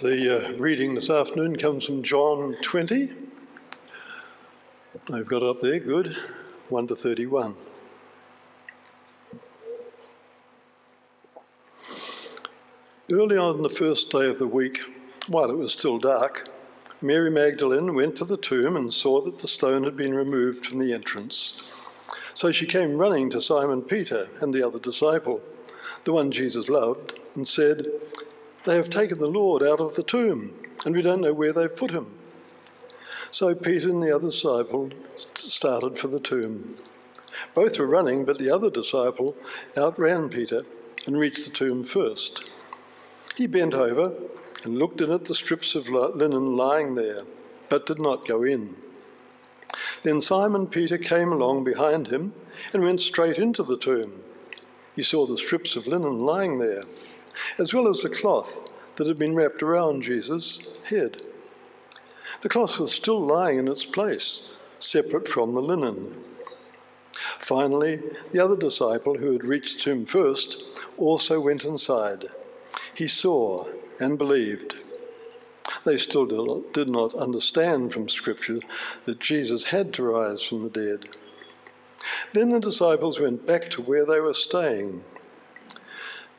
The uh, reading this afternoon comes from John 20. I've got it up there, good. 1 to 31. Early on the first day of the week, while it was still dark, Mary Magdalene went to the tomb and saw that the stone had been removed from the entrance. So she came running to Simon Peter and the other disciple, the one Jesus loved, and said, They have taken the Lord out of the tomb, and we don't know where they've put him. So Peter and the other disciple started for the tomb. Both were running, but the other disciple outran Peter and reached the tomb first. He bent over and looked in at the strips of linen lying there, but did not go in. Then Simon Peter came along behind him and went straight into the tomb. He saw the strips of linen lying there, as well as the cloth that had been wrapped around Jesus' head. The cloth was still lying in its place, separate from the linen. Finally, the other disciple who had reached tomb first also went inside. He saw and believed. They still did not understand from Scripture that Jesus had to rise from the dead. Then the disciples went back to where they were staying.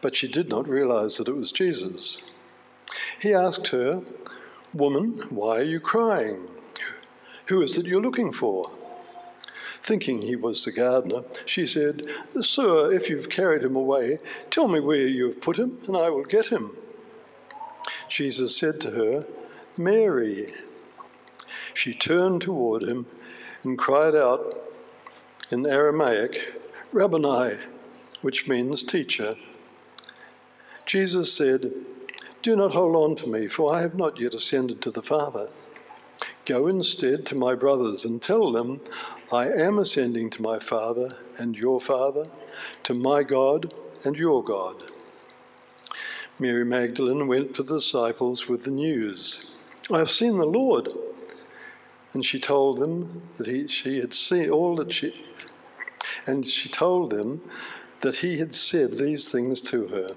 but she did not realize that it was Jesus. He asked her, Woman, why are you crying? Who is it you're looking for? Thinking he was the gardener, she said, Sir, if you've carried him away, tell me where you have put him, and I will get him. Jesus said to her, Mary. She turned toward him and cried out in Aramaic, Rabboni, which means teacher. Jesus said, Do not hold on to me, for I have not yet ascended to the Father. Go instead to my brothers and tell them, I am ascending to my Father and your Father, to my God and your God. Mary Magdalene went to the disciples with the news I have seen the Lord. And she told them that he, she had seen all that she, and she told them that he had said these things to her.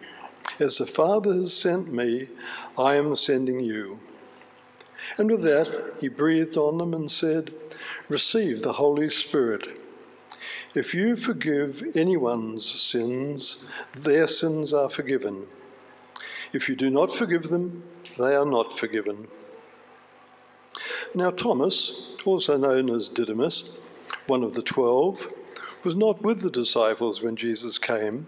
As the Father has sent me, I am sending you. And with that, he breathed on them and said, Receive the Holy Spirit. If you forgive anyone's sins, their sins are forgiven. If you do not forgive them, they are not forgiven. Now, Thomas, also known as Didymus, one of the twelve, was not with the disciples when Jesus came.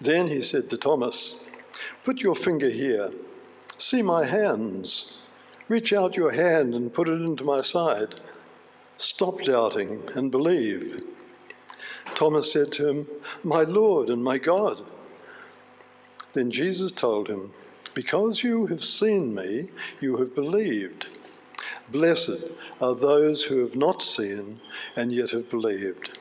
Then he said to Thomas, Put your finger here. See my hands. Reach out your hand and put it into my side. Stop doubting and believe. Thomas said to him, My Lord and my God. Then Jesus told him, Because you have seen me, you have believed. Blessed are those who have not seen and yet have believed.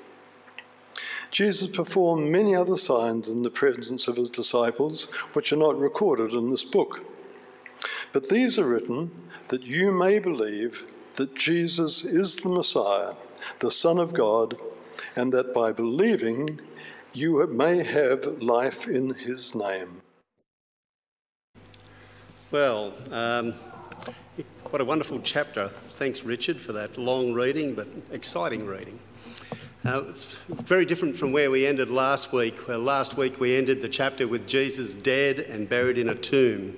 Jesus performed many other signs in the presence of his disciples, which are not recorded in this book. But these are written that you may believe that Jesus is the Messiah, the Son of God, and that by believing you may have life in his name. Well, um, what a wonderful chapter. Thanks, Richard, for that long reading but exciting reading. Uh, it's very different from where we ended last week. Where last week we ended the chapter with Jesus dead and buried in a tomb.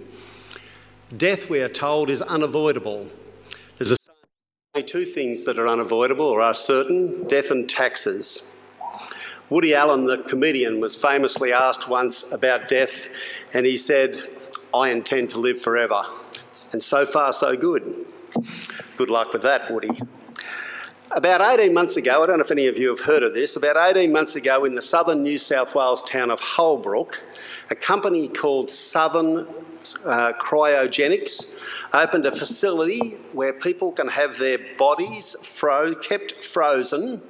Death, we are told, is unavoidable. There's a only two things that are unavoidable or are certain death and taxes. Woody Allen, the comedian, was famously asked once about death, and he said, I intend to live forever. And so far, so good. Good luck with that, Woody. About 18 months ago, I don't know if any of you have heard of this, about 18 months ago in the southern New South Wales town of Holbrook, a company called Southern uh, Cryogenics opened a facility where people can have their bodies fro- kept frozen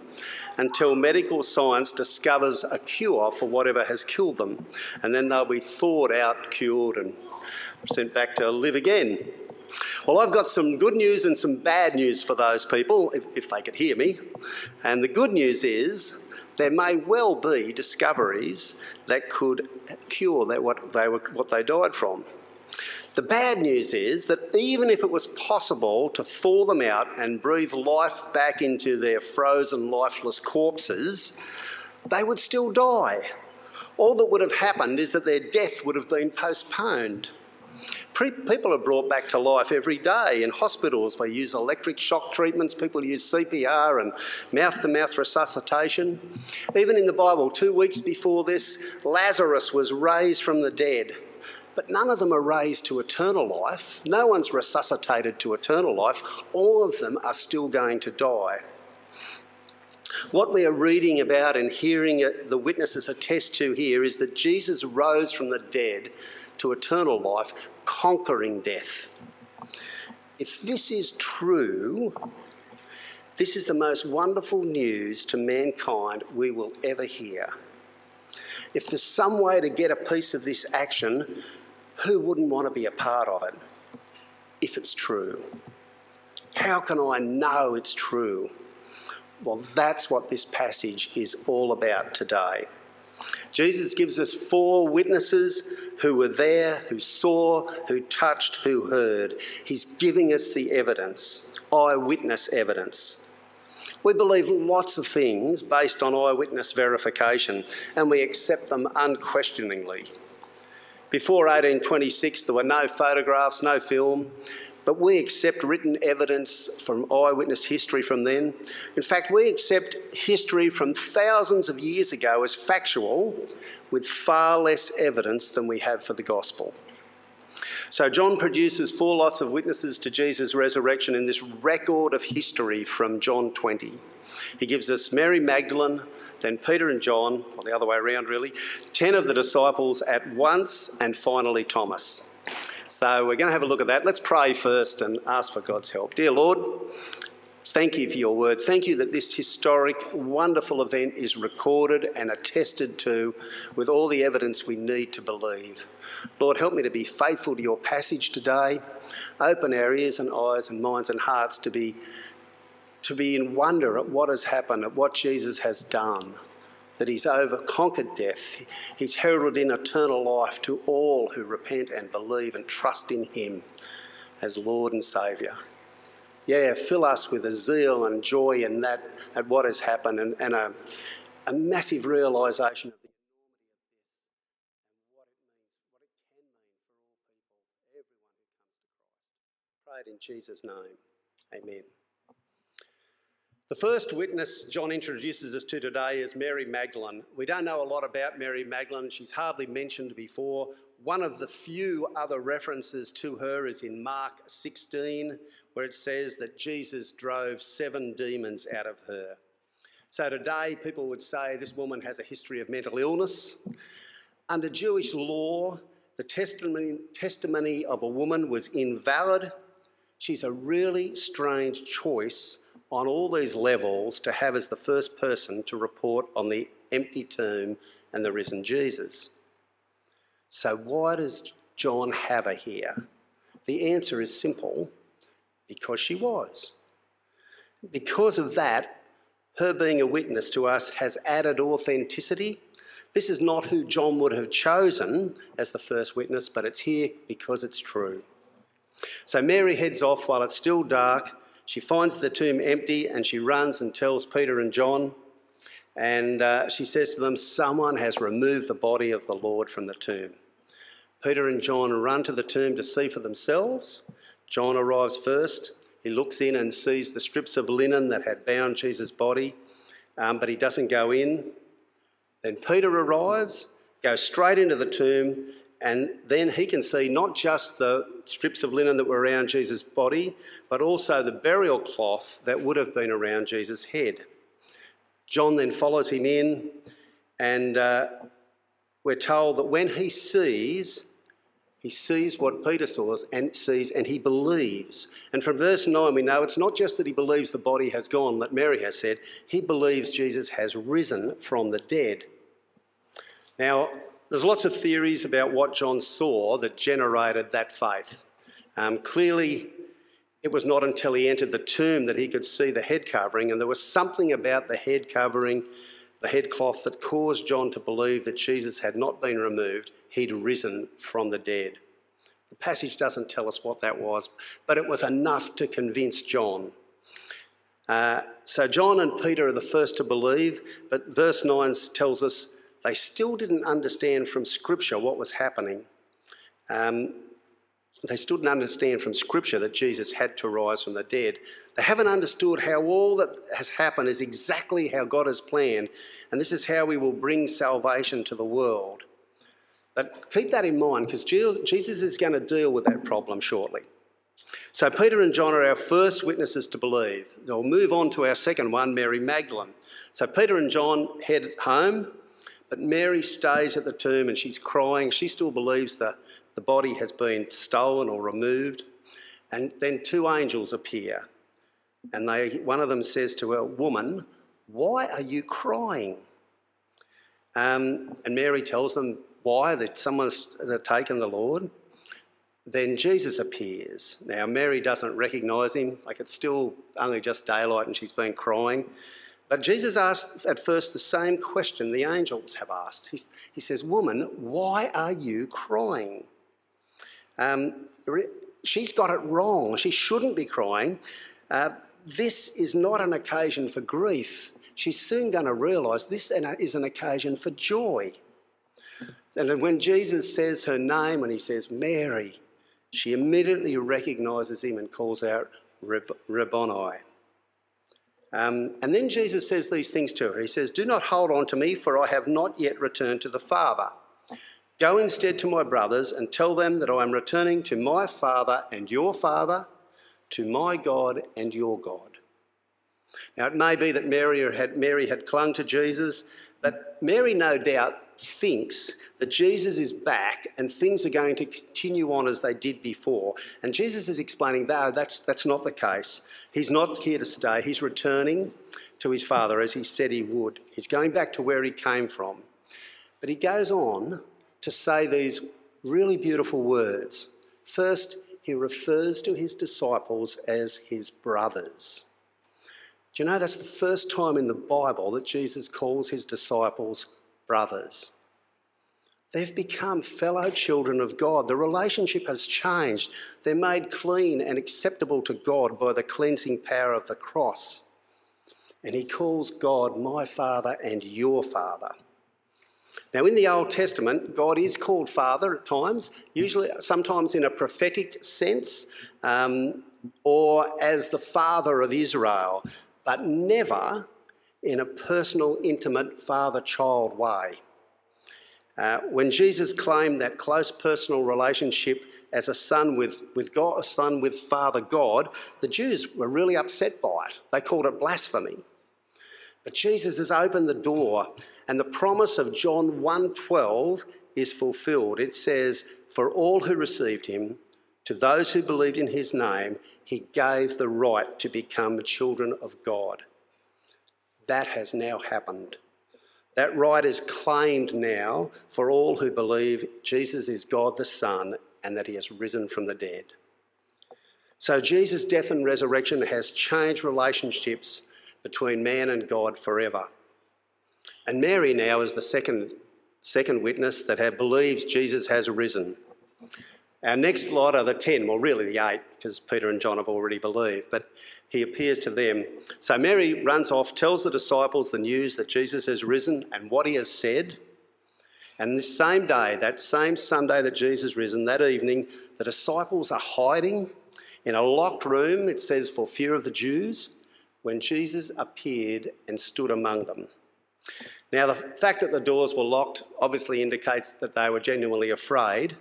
until medical science discovers a cure for whatever has killed them. And then they'll be thawed out, cured, and sent back to live again. Well, I've got some good news and some bad news for those people, if, if they could hear me. And the good news is there may well be discoveries that could cure that what, they were, what they died from. The bad news is that even if it was possible to thaw them out and breathe life back into their frozen, lifeless corpses, they would still die. All that would have happened is that their death would have been postponed. People are brought back to life every day in hospitals. They use electric shock treatments, people use CPR and mouth to mouth resuscitation. Even in the Bible, two weeks before this, Lazarus was raised from the dead. But none of them are raised to eternal life. No one's resuscitated to eternal life. All of them are still going to die. What we are reading about and hearing the witnesses attest to here is that Jesus rose from the dead to eternal life, conquering death. If this is true, this is the most wonderful news to mankind we will ever hear. If there's some way to get a piece of this action, who wouldn't want to be a part of it if it's true? How can I know it's true? Well, that's what this passage is all about today. Jesus gives us four witnesses who were there, who saw, who touched, who heard. He's giving us the evidence, eyewitness evidence. We believe lots of things based on eyewitness verification, and we accept them unquestioningly. Before 1826, there were no photographs, no film, but we accept written evidence from eyewitness history from then. In fact, we accept history from thousands of years ago as factual with far less evidence than we have for the gospel. So, John produces four lots of witnesses to Jesus' resurrection in this record of history from John 20. He gives us Mary Magdalene, then Peter and John, or the other way around really, 10 of the disciples at once, and finally Thomas. So we're going to have a look at that. Let's pray first and ask for God's help. Dear Lord, thank you for your word. Thank you that this historic, wonderful event is recorded and attested to with all the evidence we need to believe. Lord, help me to be faithful to your passage today. Open our ears and eyes and minds and hearts to be, to be in wonder at what has happened, at what Jesus has done that he's over conquered death. He's heralded in eternal life to all who repent and believe and trust in him as Lord and Saviour. Yeah, fill us with a zeal and joy in that at what has happened and, and a, a massive realisation of the enormity of this and what it means, what it can mean for all people, everyone who comes to Christ. Pray it in Jesus' name. Amen. The first witness John introduces us to today is Mary Magdalene. We don't know a lot about Mary Magdalene. She's hardly mentioned before. One of the few other references to her is in Mark 16, where it says that Jesus drove seven demons out of her. So today, people would say this woman has a history of mental illness. Under Jewish law, the testimony, testimony of a woman was invalid. She's a really strange choice on all these levels to have as the first person to report on the empty tomb and the risen Jesus. So, why does John have her here? The answer is simple because she was. because of that, her being a witness to us has added authenticity. This is not who John would have chosen as the first witness, but it's here because it's true. So Mary heads off while it's still dark. She finds the tomb empty and she runs and tells Peter and John. And uh, she says to them, Someone has removed the body of the Lord from the tomb. Peter and John run to the tomb to see for themselves. John arrives first. He looks in and sees the strips of linen that had bound Jesus' body, um, but he doesn't go in. Then Peter arrives, goes straight into the tomb, and then he can see not just the strips of linen that were around Jesus' body, but also the burial cloth that would have been around Jesus' head. John then follows him in, and uh, we're told that when he sees, he sees what Peter saw and sees, and he believes. And from verse 9, we know it's not just that he believes the body has gone, that Mary has said, he believes Jesus has risen from the dead. Now, there's lots of theories about what John saw that generated that faith. Um, clearly, it was not until he entered the tomb that he could see the head covering, and there was something about the head covering, the head cloth, that caused John to believe that Jesus had not been removed, he'd risen from the dead. The passage doesn't tell us what that was, but it was enough to convince John. Uh, so John and Peter are the first to believe, but verse 9 tells us they still didn't understand from Scripture what was happening. Um, they still didn't understand from Scripture that Jesus had to rise from the dead. They haven't understood how all that has happened is exactly how God has planned, and this is how we will bring salvation to the world. But keep that in mind because Jesus is going to deal with that problem shortly. So, Peter and John are our first witnesses to believe. We'll move on to our second one, Mary Magdalene. So, Peter and John head home, but Mary stays at the tomb and she's crying. She still believes that the body has been stolen or removed. And then two angels appear, and they, one of them says to her, Woman, why are you crying? Um, and Mary tells them why, that someone's taken the Lord. Then Jesus appears. Now, Mary doesn't recognise him, like it's still only just daylight and she's been crying. But Jesus asked at first the same question the angels have asked. He, he says, Woman, why are you crying? Um, she's got it wrong. She shouldn't be crying. Uh, this is not an occasion for grief. She's soon going to realise this is an occasion for joy. And when Jesus says her name and he says Mary, she immediately recognises him and calls out Rabboni. Um, and then Jesus says these things to her. He says, Do not hold on to me, for I have not yet returned to the Father. Go instead to my brothers and tell them that I am returning to my Father and your Father, to my God and your God. Now, it may be that Mary had, Mary had clung to Jesus, but Mary no doubt thinks that Jesus is back and things are going to continue on as they did before. And Jesus is explaining, no, that's, that's not the case. He's not here to stay, he's returning to his Father as he said he would. He's going back to where he came from. But he goes on to say these really beautiful words. First, he refers to his disciples as his brothers. Do you know that's the first time in the Bible that Jesus calls his disciples brothers? They've become fellow children of God. The relationship has changed. They're made clean and acceptable to God by the cleansing power of the cross. And he calls God my Father and your Father. Now, in the Old Testament, God is called Father at times, usually sometimes in a prophetic sense, um, or as the Father of Israel, but never in a personal, intimate father child way. Uh, when Jesus claimed that close personal relationship as a son with, with God, a son with Father God, the Jews were really upset by it. They called it blasphemy. But Jesus has opened the door and the promise of John 1:12 is fulfilled. It says, "For all who received him, to those who believed in his name, he gave the right to become children of God." That has now happened. That right is claimed now for all who believe Jesus is God the Son and that he has risen from the dead. So Jesus' death and resurrection has changed relationships between man and God forever. And Mary now is the second, second witness that believes Jesus has risen. Our next lot are the ten, well, really the eight, because Peter and John have already believed, but he appears to them. So Mary runs off, tells the disciples the news that Jesus has risen and what he has said. And this same day, that same Sunday that Jesus risen, that evening, the disciples are hiding in a locked room, it says, for fear of the Jews, when Jesus appeared and stood among them. Now, the fact that the doors were locked obviously indicates that they were genuinely afraid,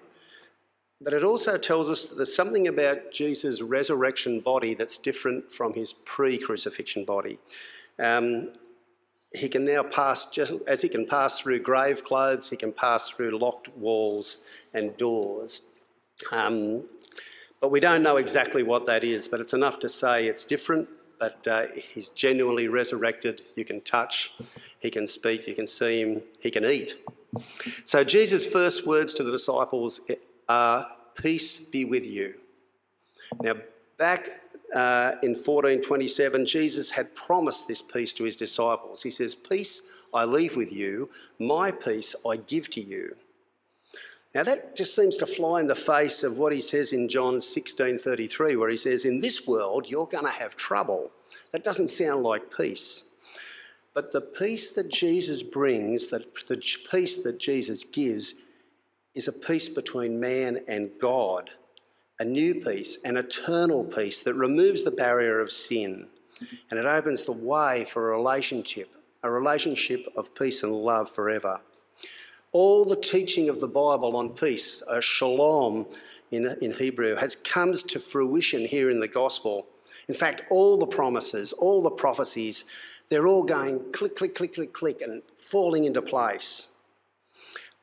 but it also tells us that there's something about Jesus' resurrection body that's different from his pre crucifixion body. Um, he can now pass, just as he can pass through grave clothes, he can pass through locked walls and doors. Um, but we don't know exactly what that is, but it's enough to say it's different, but uh, he's genuinely resurrected. You can touch, he can speak, you can see him, he can eat. So Jesus' first words to the disciples are, Peace be with you. Now, back uh, in 1427, Jesus had promised this peace to his disciples. He says, Peace I leave with you, my peace I give to you. Now that just seems to fly in the face of what he says in John 16:33 where he says in this world you're going to have trouble. That doesn't sound like peace. But the peace that Jesus brings, that the peace that Jesus gives is a peace between man and God a new peace, an eternal peace that removes the barrier of sin and it opens the way for a relationship, a relationship of peace and love forever. All the teaching of the Bible on peace, a shalom in, in Hebrew, has comes to fruition here in the gospel. In fact, all the promises, all the prophecies, they're all going click, click, click, click, click, and falling into place.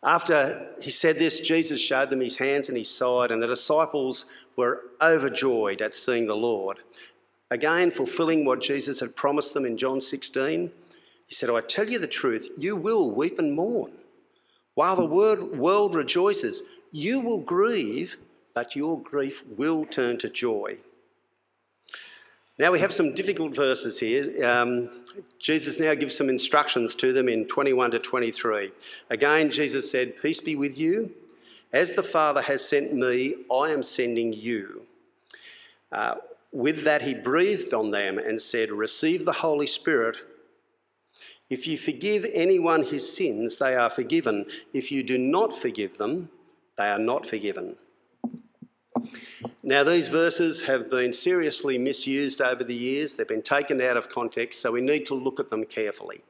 After he said this, Jesus showed them his hands and his side, and the disciples were overjoyed at seeing the Lord. Again, fulfilling what Jesus had promised them in John 16, he said, I tell you the truth, you will weep and mourn. While the world rejoices, you will grieve, but your grief will turn to joy. Now we have some difficult verses here. Um, Jesus now gives some instructions to them in 21 to 23. Again, Jesus said, Peace be with you. As the Father has sent me, I am sending you. Uh, with that, he breathed on them and said, Receive the Holy Spirit. If you forgive anyone his sins, they are forgiven. If you do not forgive them, they are not forgiven. Now, these verses have been seriously misused over the years. They've been taken out of context, so we need to look at them carefully.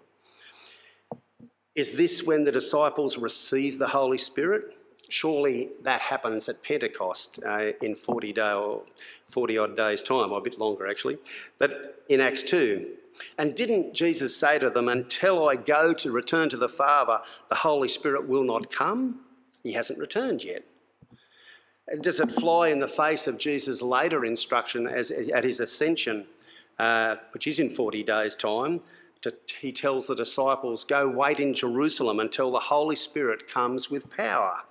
Is this when the disciples receive the Holy Spirit? Surely that happens at Pentecost uh, in 40 day or 40 odd days' time, or a bit longer actually, but in Acts 2. And didn't Jesus say to them, Until I go to return to the Father, the Holy Spirit will not come? He hasn't returned yet. Does it fly in the face of Jesus' later instruction as, at his ascension, uh, which is in 40 days' time? To, he tells the disciples, Go wait in Jerusalem until the Holy Spirit comes with power.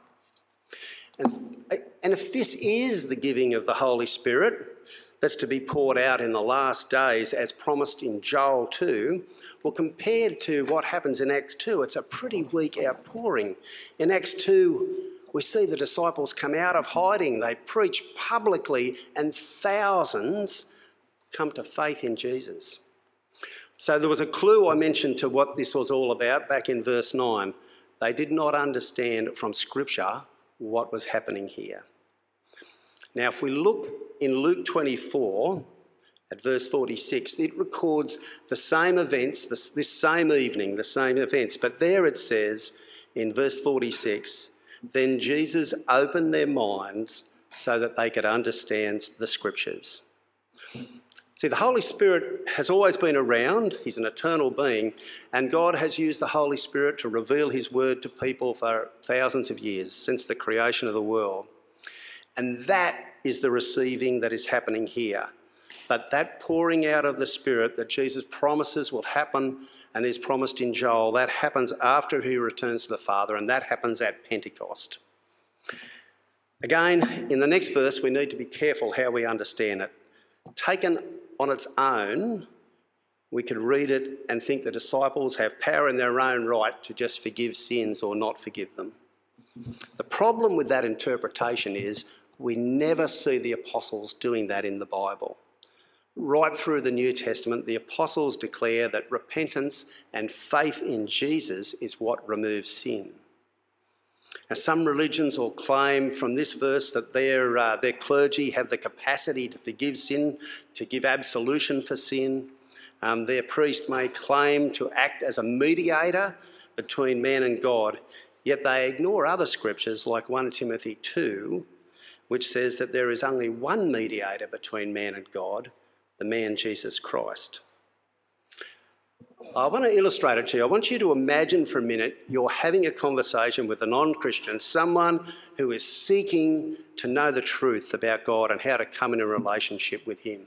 And, and if this is the giving of the Holy Spirit that's to be poured out in the last days as promised in Joel 2, well, compared to what happens in Acts 2, it's a pretty weak outpouring. In Acts 2, we see the disciples come out of hiding. They preach publicly, and thousands come to faith in Jesus. So there was a clue I mentioned to what this was all about back in verse 9. They did not understand from Scripture what was happening here. Now, if we look in Luke 24, at verse 46, it records the same events, this, this, same evening, the same events, but there it says in verse 46 then Jesus opened their minds so that they could understand the scriptures. See, the Holy Spirit has always been around, He's an eternal being, and God has used the Holy Spirit to reveal His word to people for thousands of years, since the creation of the world. And that is the receiving that is happening here. But that pouring out of the Spirit that Jesus promises will happen and is promised in Joel, that happens after he returns to the Father, and that happens at Pentecost. Again, in the next verse, we need to be careful how we understand it. Taken on its own, we could read it and think the disciples have power in their own right to just forgive sins or not forgive them. The problem with that interpretation is we never see the apostles doing that in the Bible. Right through the New Testament, the apostles declare that repentance and faith in Jesus is what removes sin. Now, some religions will claim from this verse that their, uh, their clergy have the capacity to forgive sin, to give absolution for sin. Um, their priest may claim to act as a mediator between man and God, yet they ignore other scriptures like 1 Timothy 2, which says that there is only one mediator between man and God, the man Jesus Christ. I want to illustrate it to you. I want you to imagine for a minute you're having a conversation with a non Christian, someone who is seeking to know the truth about God and how to come in a relationship with Him.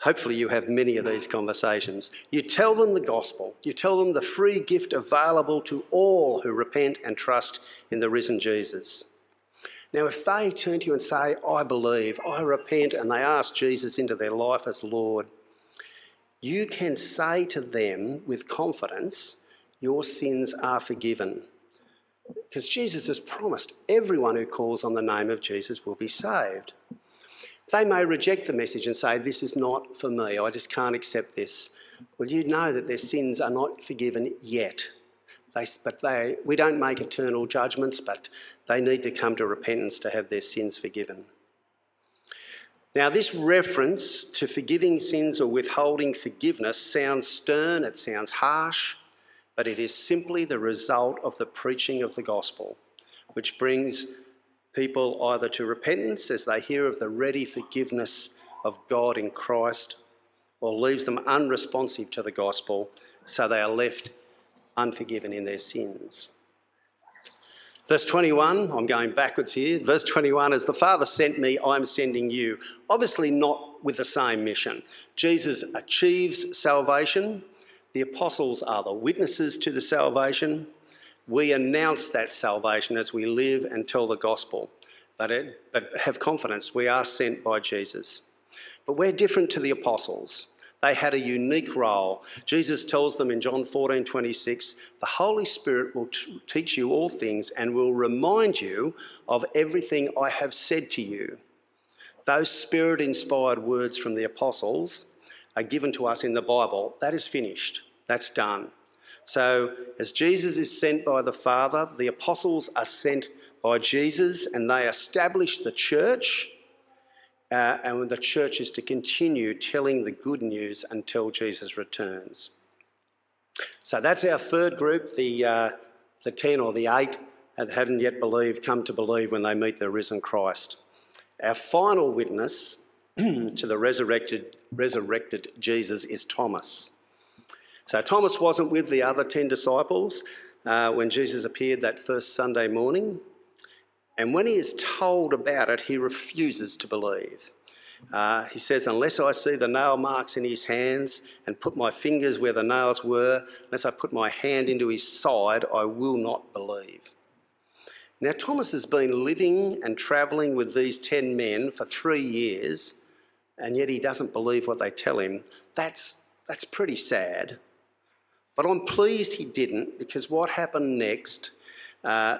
Hopefully, you have many of these conversations. You tell them the gospel, you tell them the free gift available to all who repent and trust in the risen Jesus. Now, if they turn to you and say, I believe, I repent, and they ask Jesus into their life as Lord, you can say to them with confidence, Your sins are forgiven. Because Jesus has promised everyone who calls on the name of Jesus will be saved. They may reject the message and say, This is not for me, I just can't accept this. Well, you know that their sins are not forgiven yet. They, but they, we don't make eternal judgments, but they need to come to repentance to have their sins forgiven. Now, this reference to forgiving sins or withholding forgiveness sounds stern, it sounds harsh, but it is simply the result of the preaching of the gospel, which brings people either to repentance as they hear of the ready forgiveness of God in Christ, or leaves them unresponsive to the gospel, so they are left unforgiven in their sins. Verse 21, I'm going backwards here. Verse 21 is the Father sent me, I'm sending you. Obviously, not with the same mission. Jesus achieves salvation. The apostles are the witnesses to the salvation. We announce that salvation as we live and tell the gospel. But, it, but have confidence, we are sent by Jesus. But we're different to the apostles. They had a unique role. Jesus tells them in John 14 26, the Holy Spirit will t- teach you all things and will remind you of everything I have said to you. Those spirit inspired words from the apostles are given to us in the Bible. That is finished, that's done. So, as Jesus is sent by the Father, the apostles are sent by Jesus and they establish the church uh, and the church is to continue telling the good news until Jesus returns. So that's our third group, the, uh, the 10 or the 8 that hadn't yet believed come to believe when they meet the risen Christ. Our final witness to the resurrected, resurrected Jesus is Thomas. So Thomas wasn't with the other 10 disciples uh, when Jesus appeared that first Sunday morning. And when he is told about it, he refuses to believe. Uh, he says, Unless I see the nail marks in his hands and put my fingers where the nails were, unless I put my hand into his side, I will not believe. Now, Thomas has been living and travelling with these 10 men for three years, and yet he doesn't believe what they tell him. That's, that's pretty sad. But I'm pleased he didn't because what happened next uh,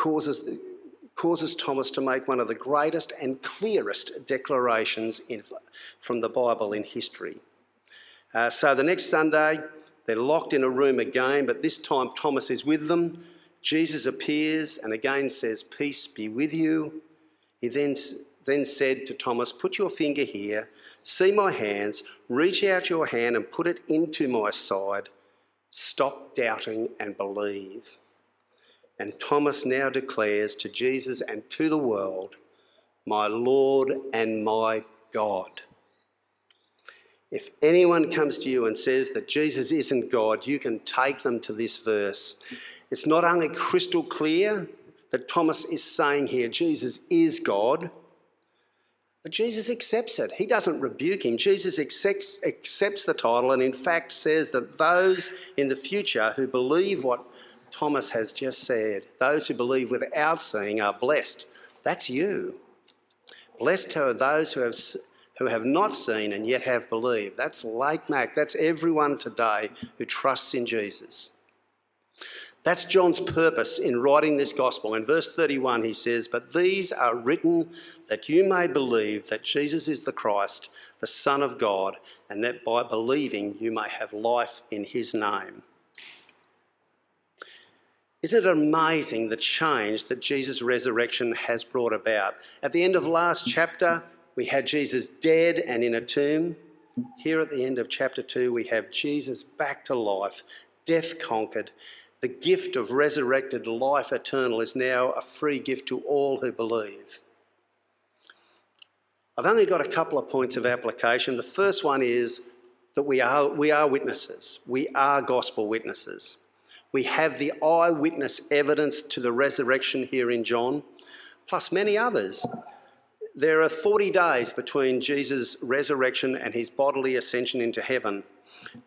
causes, causes Thomas to make one of the greatest and clearest declarations in, from the Bible in history. Uh, so the next Sunday, they're locked in a room again, but this time Thomas is with them. Jesus appears and again says, Peace be with you. He then, then said to Thomas, Put your finger here, see my hands, reach out your hand and put it into my side. Stop doubting and believe. And Thomas now declares to Jesus and to the world, My Lord and my God. If anyone comes to you and says that Jesus isn't God, you can take them to this verse. It's not only crystal clear that Thomas is saying here Jesus is God, but Jesus accepts it. He doesn't rebuke him. Jesus accepts, accepts the title and, in fact, says that those in the future who believe what Thomas has just said, those who believe without seeing are blessed. That's you. Blessed are those who have, who have not seen and yet have believed. That's Lake Mac. That's everyone today who trusts in Jesus. That's John's purpose in writing this gospel. In verse 31, he says, But these are written that you may believe that Jesus is the Christ, the Son of God, and that by believing you may have life in his name. Isn't it amazing the change that Jesus' resurrection has brought about? At the end of last chapter, we had Jesus dead and in a tomb. Here at the end of chapter 2, we have Jesus back to life, death conquered, the gift of resurrected life eternal is now a free gift to all who believe. I've only got a couple of points of application. The first one is that we are, we are witnesses, we are gospel witnesses. We have the eyewitness evidence to the resurrection here in John, plus many others. There are 40 days between Jesus' resurrection and his bodily ascension into heaven.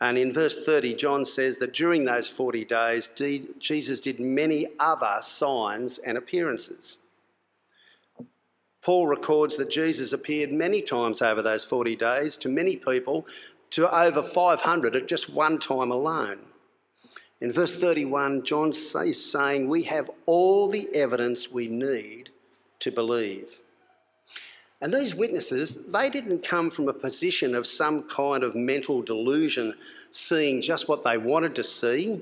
And in verse 30, John says that during those 40 days, Jesus did many other signs and appearances. Paul records that Jesus appeared many times over those 40 days to many people, to over 500 at just one time alone. In verse 31, John is saying, We have all the evidence we need to believe. And these witnesses, they didn't come from a position of some kind of mental delusion, seeing just what they wanted to see.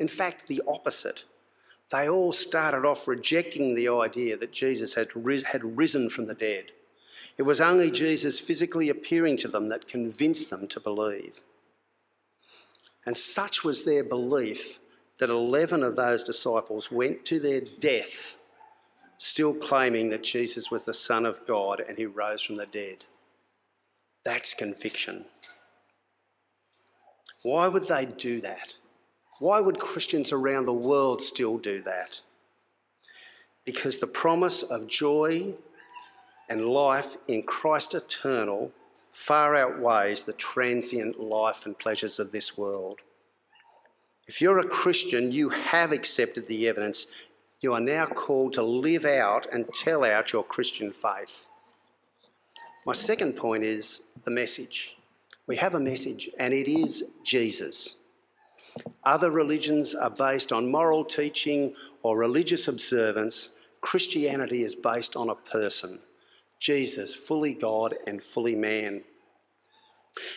In fact, the opposite. They all started off rejecting the idea that Jesus had, had risen from the dead. It was only Jesus physically appearing to them that convinced them to believe. And such was their belief that 11 of those disciples went to their death still claiming that Jesus was the Son of God and he rose from the dead. That's conviction. Why would they do that? Why would Christians around the world still do that? Because the promise of joy and life in Christ eternal far outweighs the transient life and pleasures of this world. If you're a Christian, you have accepted the evidence you are now called to live out and tell out your Christian faith. My second point is the message. We have a message, and it is Jesus. Other religions are based on moral teaching or religious observance. Christianity is based on a person Jesus, fully God and fully man.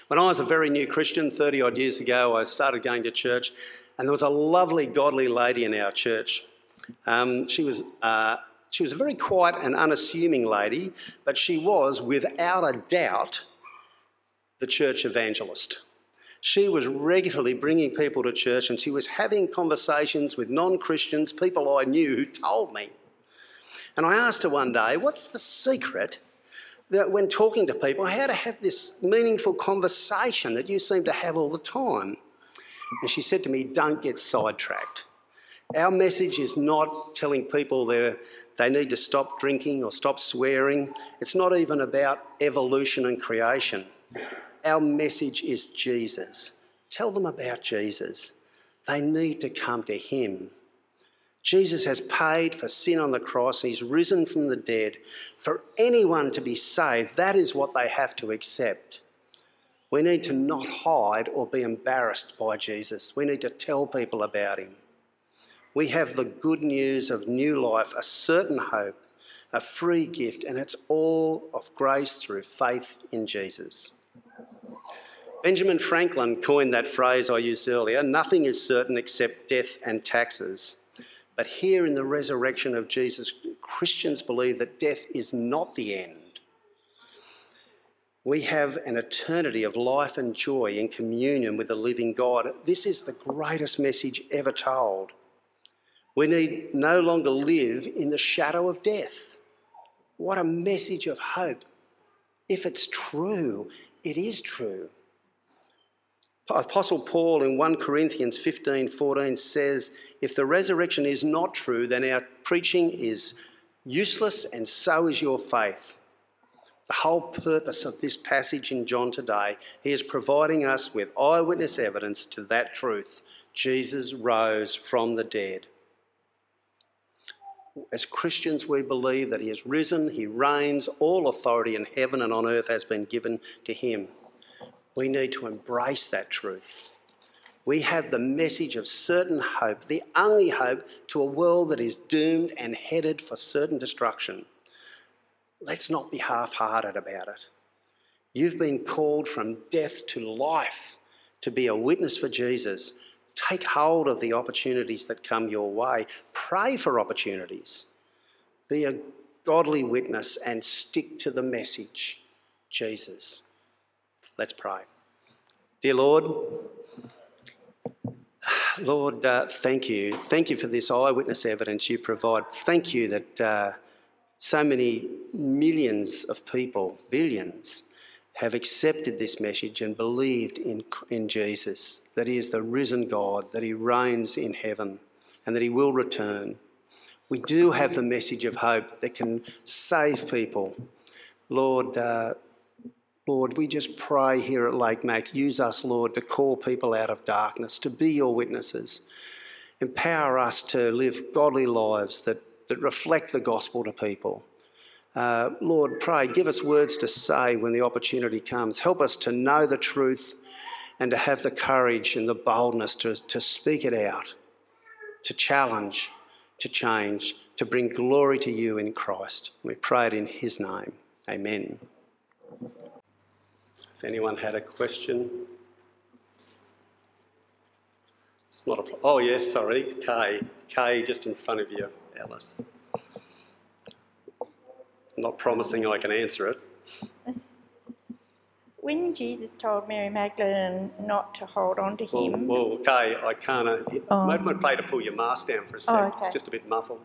When I was a very new Christian, 30 odd years ago, I started going to church, and there was a lovely, godly lady in our church. Um, she was. Uh, she was a very quiet and unassuming lady, but she was, without a doubt, the church evangelist. She was regularly bringing people to church and she was having conversations with non Christians, people I knew who told me. And I asked her one day, What's the secret that when talking to people, how to have this meaningful conversation that you seem to have all the time? And she said to me, Don't get sidetracked. Our message is not telling people they they need to stop drinking or stop swearing. It's not even about evolution and creation. Our message is Jesus. Tell them about Jesus. They need to come to Him. Jesus has paid for sin on the cross, He's risen from the dead. For anyone to be saved, that is what they have to accept. We need to not hide or be embarrassed by Jesus. We need to tell people about Him we have the good news of new life, a certain hope, a free gift, and it's all of grace through faith in Jesus. Benjamin Franklin coined that phrase I used earlier nothing is certain except death and taxes. But here in the resurrection of Jesus, Christians believe that death is not the end. We have an eternity of life and joy in communion with the living God. This is the greatest message ever told. We need no longer live in the shadow of death. What a message of hope. If it's true, it is true. Apostle Paul in 1 Corinthians 15 14 says, If the resurrection is not true, then our preaching is useless and so is your faith. The whole purpose of this passage in John today, he is providing us with eyewitness evidence to that truth. Jesus rose from the dead. As Christians, we believe that he has risen, he reigns, all authority in heaven and on earth has been given to him. We need to embrace that truth. We have the message of certain hope, the only hope to a world that is doomed and headed for certain destruction. Let's not be half hearted about it. You've been called from death to life to be a witness for Jesus. Take hold of the opportunities that come your way. Pray for opportunities. Be a godly witness and stick to the message Jesus. Let's pray. Dear Lord, Lord, uh, thank you. Thank you for this eyewitness evidence you provide. Thank you that uh, so many millions of people, billions, have accepted this message and believed in, in Jesus, that he is the risen God, that he reigns in heaven, and that he will return. We do have the message of hope that can save people. Lord, uh, Lord, we just pray here at Lake Mac, use us, Lord, to call people out of darkness, to be your witnesses. Empower us to live godly lives that, that reflect the gospel to people. Uh, Lord, pray, give us words to say when the opportunity comes. Help us to know the truth and to have the courage and the boldness to, to speak it out, to challenge, to change, to bring glory to you in Christ. We pray it in his name. Amen. If anyone had a question. It's not a. Oh, yes, sorry. Kay. Kay, just in front of you, Alice. I'm not promising I can answer it. When Jesus told Mary Magdalene not to hold on to him. Well, well Kay, I can't. Uh, oh. Might, might play to pull your mask down for a second. Oh, okay. It's just a bit muffled.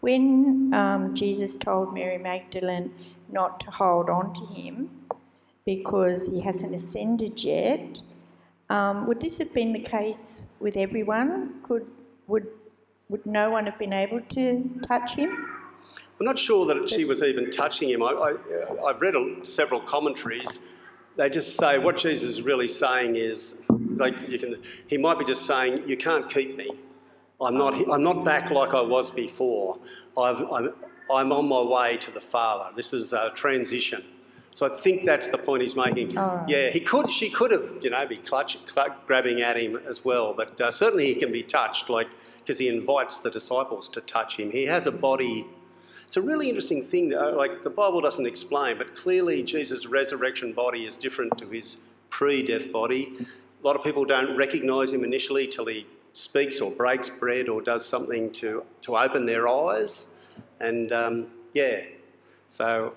When um, Jesus told Mary Magdalene not to hold on to him, because he hasn't ascended yet. Um, would this have been the case with everyone? Could would would no one have been able to touch him? I'm not sure that she was even touching him. I, have read a, several commentaries. They just say what Jesus is really saying is, like you can, he might be just saying, "You can't keep me. I'm not. I'm not back like I was before. I've, I'm, I'm on my way to the Father. This is a transition." So I think that's the point he's making. Yeah, he could, she could have, you know, be clutch, clutch, grabbing at him as well, but uh, certainly he can be touched, like because he invites the disciples to touch him. He has a body. It's a really interesting thing. That, like the Bible doesn't explain, but clearly Jesus' resurrection body is different to his pre-death body. A lot of people don't recognise him initially till he speaks or breaks bread or does something to to open their eyes, and um, yeah, so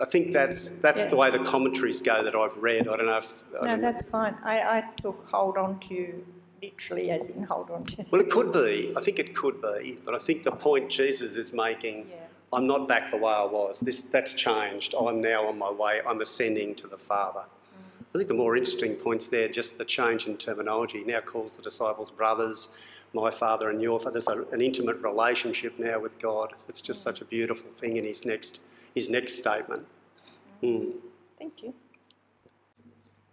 I think that's that's yeah. the way the commentaries go that I've read. I don't know if. I no, that's fine. I, I took hold on to literally as in hold on to. Well, it could be. I think it could be. But I think the point Jesus is making, yeah. I'm not back the way I was. This That's changed. I'm now on my way. I'm ascending to the Father. Mm. I think the more interesting points there, just the change in terminology. He now calls the disciples brothers, my Father and your Father. There's a, an intimate relationship now with God. It's just such a beautiful thing in his next his next statement. Mm. Thank you.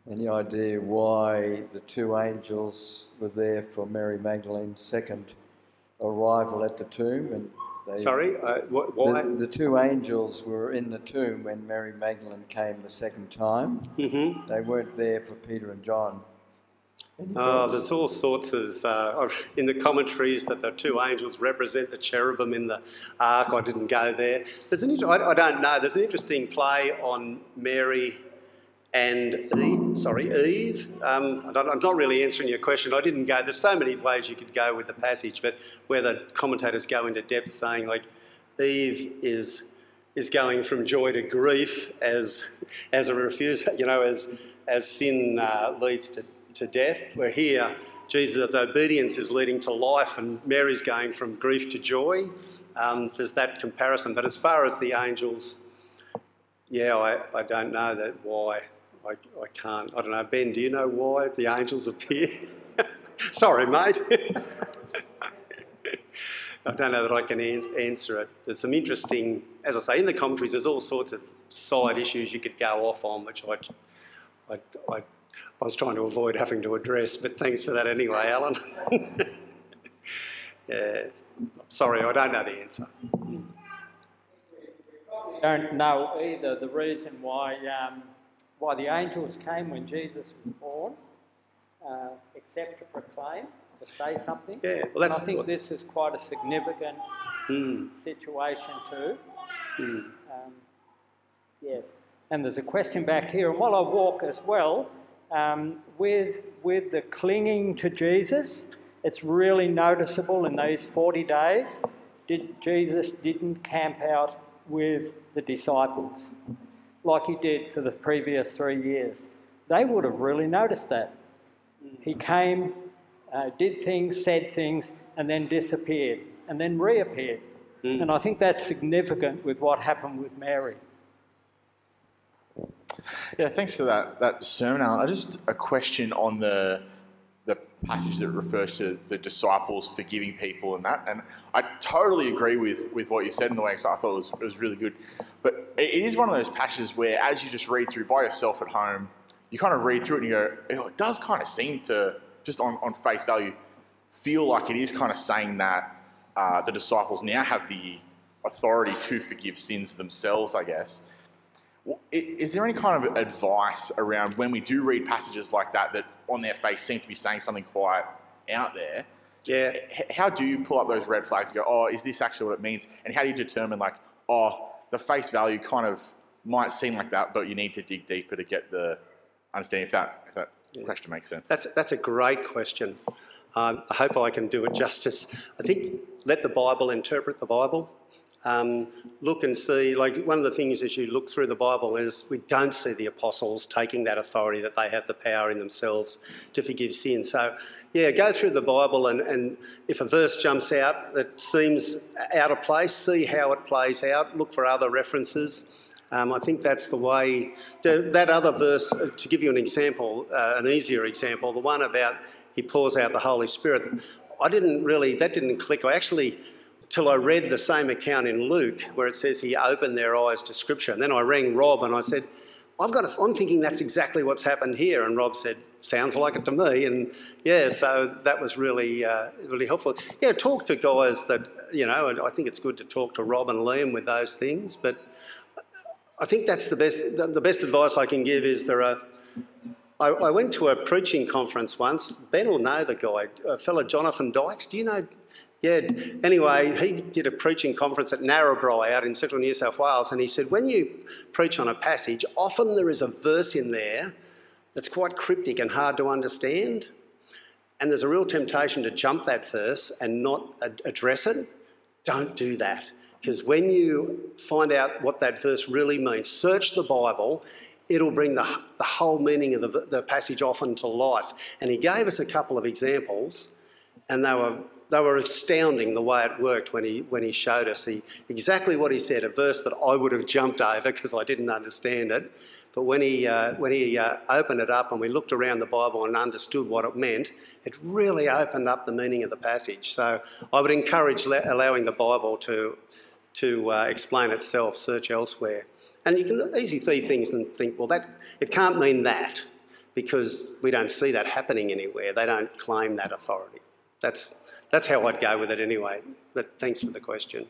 Any idea why the two angels were there for Mary Magdalene's second arrival at the tomb? And they, Sorry, uh, why? The, the, two angels were in the tomb when Mary Magdalene came the second time. Mm-hmm. They weren't there for Peter and John. Oh, there's all sorts of, uh, in the commentaries that the two angels represent the cherubim in the ark. I didn't go there. There's an, I, I don't know. There's an interesting play on Mary and Eve. Sorry, Eve. Um, I'm not really answering your question. I didn't go. There's so many ways you could go with the passage, but where the commentators go into depth, saying like Eve is is going from joy to grief as as a refusal, you know, as as sin uh, leads to to death. Where here, Jesus' obedience is leading to life, and Mary's going from grief to joy. Um, there's that comparison. But as far as the angels, yeah, I, I don't know that why. I, I can't. I don't know. Ben, do you know why the angels appear? Sorry, mate. I don't know that I can an- answer it. There's some interesting, as I say, in the commentaries, there's all sorts of side issues you could go off on, which I, I, I, I was trying to avoid having to address, but thanks for that anyway, Alan. yeah. Sorry, I don't know the answer. don't know either the reason why um, why the angels came when Jesus was born, uh, except to proclaim, to say something. Yeah, well, And I think this is quite a significant Hmm. situation too. Hmm. Um, yes, and there's a question back here, and while I walk as well, um, with with the clinging to Jesus, it's really noticeable in these 40 days. Did Jesus didn't camp out with the disciples like he did for the previous three years? They would have really noticed that. He came, uh, did things, said things, and then disappeared, and then reappeared. And I think that's significant with what happened with Mary. Yeah, thanks for that that sermon, Alan. I just a question on the the passage that refers to the disciples forgiving people and that, and I totally agree with with what you said in the way. I thought it was it was really good, but it is one of those passages where, as you just read through by yourself at home, you kind of read through it and you go, "Oh, it does kind of seem to just on on face value feel like it is kind of saying that uh, the disciples now have the authority to forgive sins themselves, I guess. Is there any kind of advice around when we do read passages like that that on their face seem to be saying something quite out there? Yeah. How do you pull up those red flags and go, oh, is this actually what it means? And how do you determine, like, oh, the face value kind of might seem like that, but you need to dig deeper to get the understanding if that, if that question makes sense? That's, that's a great question. Um, I hope I can do it justice. I think let the Bible interpret the Bible. Um, look and see, like one of the things as you look through the Bible is we don't see the apostles taking that authority that they have the power in themselves to forgive sin. So, yeah, go through the Bible and, and if a verse jumps out that seems out of place, see how it plays out, look for other references. Um, I think that's the way. the- That other verse, uh, to give you an example, uh, an easier example, the one about he pours out the Holy Spirit. I didn't really, that didn't click. I actually, till I read the same account in Luke where it says he opened their eyes to Scripture. And then I rang Rob and I said, I've got. A, I'm thinking that's exactly what's happened here. And Rob said, "Sounds like it to me." And yeah, so that was really, uh, really helpful. Yeah, talk to guys that you know. I think it's good to talk to Rob and Liam with those things. But I think that's the best. The, best advice I can give is there are. I, I went to a preaching conference once. Ben will know the guy, a fellow Jonathan Dykes. Do you know? Yeah. Anyway, he did a preaching conference at Narrabri out in central New South Wales, and he said when you preach on a passage, often there is a verse in there that's quite cryptic and hard to understand, and there's a real temptation to jump that verse and not ad- address it. Don't do that. Because when you find out what that verse really means, search the Bible, it'll bring the, the whole meaning of the, the passage often to life. And he gave us a couple of examples, and they were, they were astounding the way it worked when he, when he showed us he, exactly what he said, a verse that I would have jumped over because I didn't understand it. But when he, uh, when he uh, opened it up and we looked around the Bible and understood what it meant, it really opened up the meaning of the passage. So I would encourage allowing the Bible to, to uh, explain itself, search elsewhere. And you can easily see things and think, well, that it can't mean that because we don't see that happening anywhere. They don't claim that authority. That's, that's how I'd go with it anyway. But thanks for the question.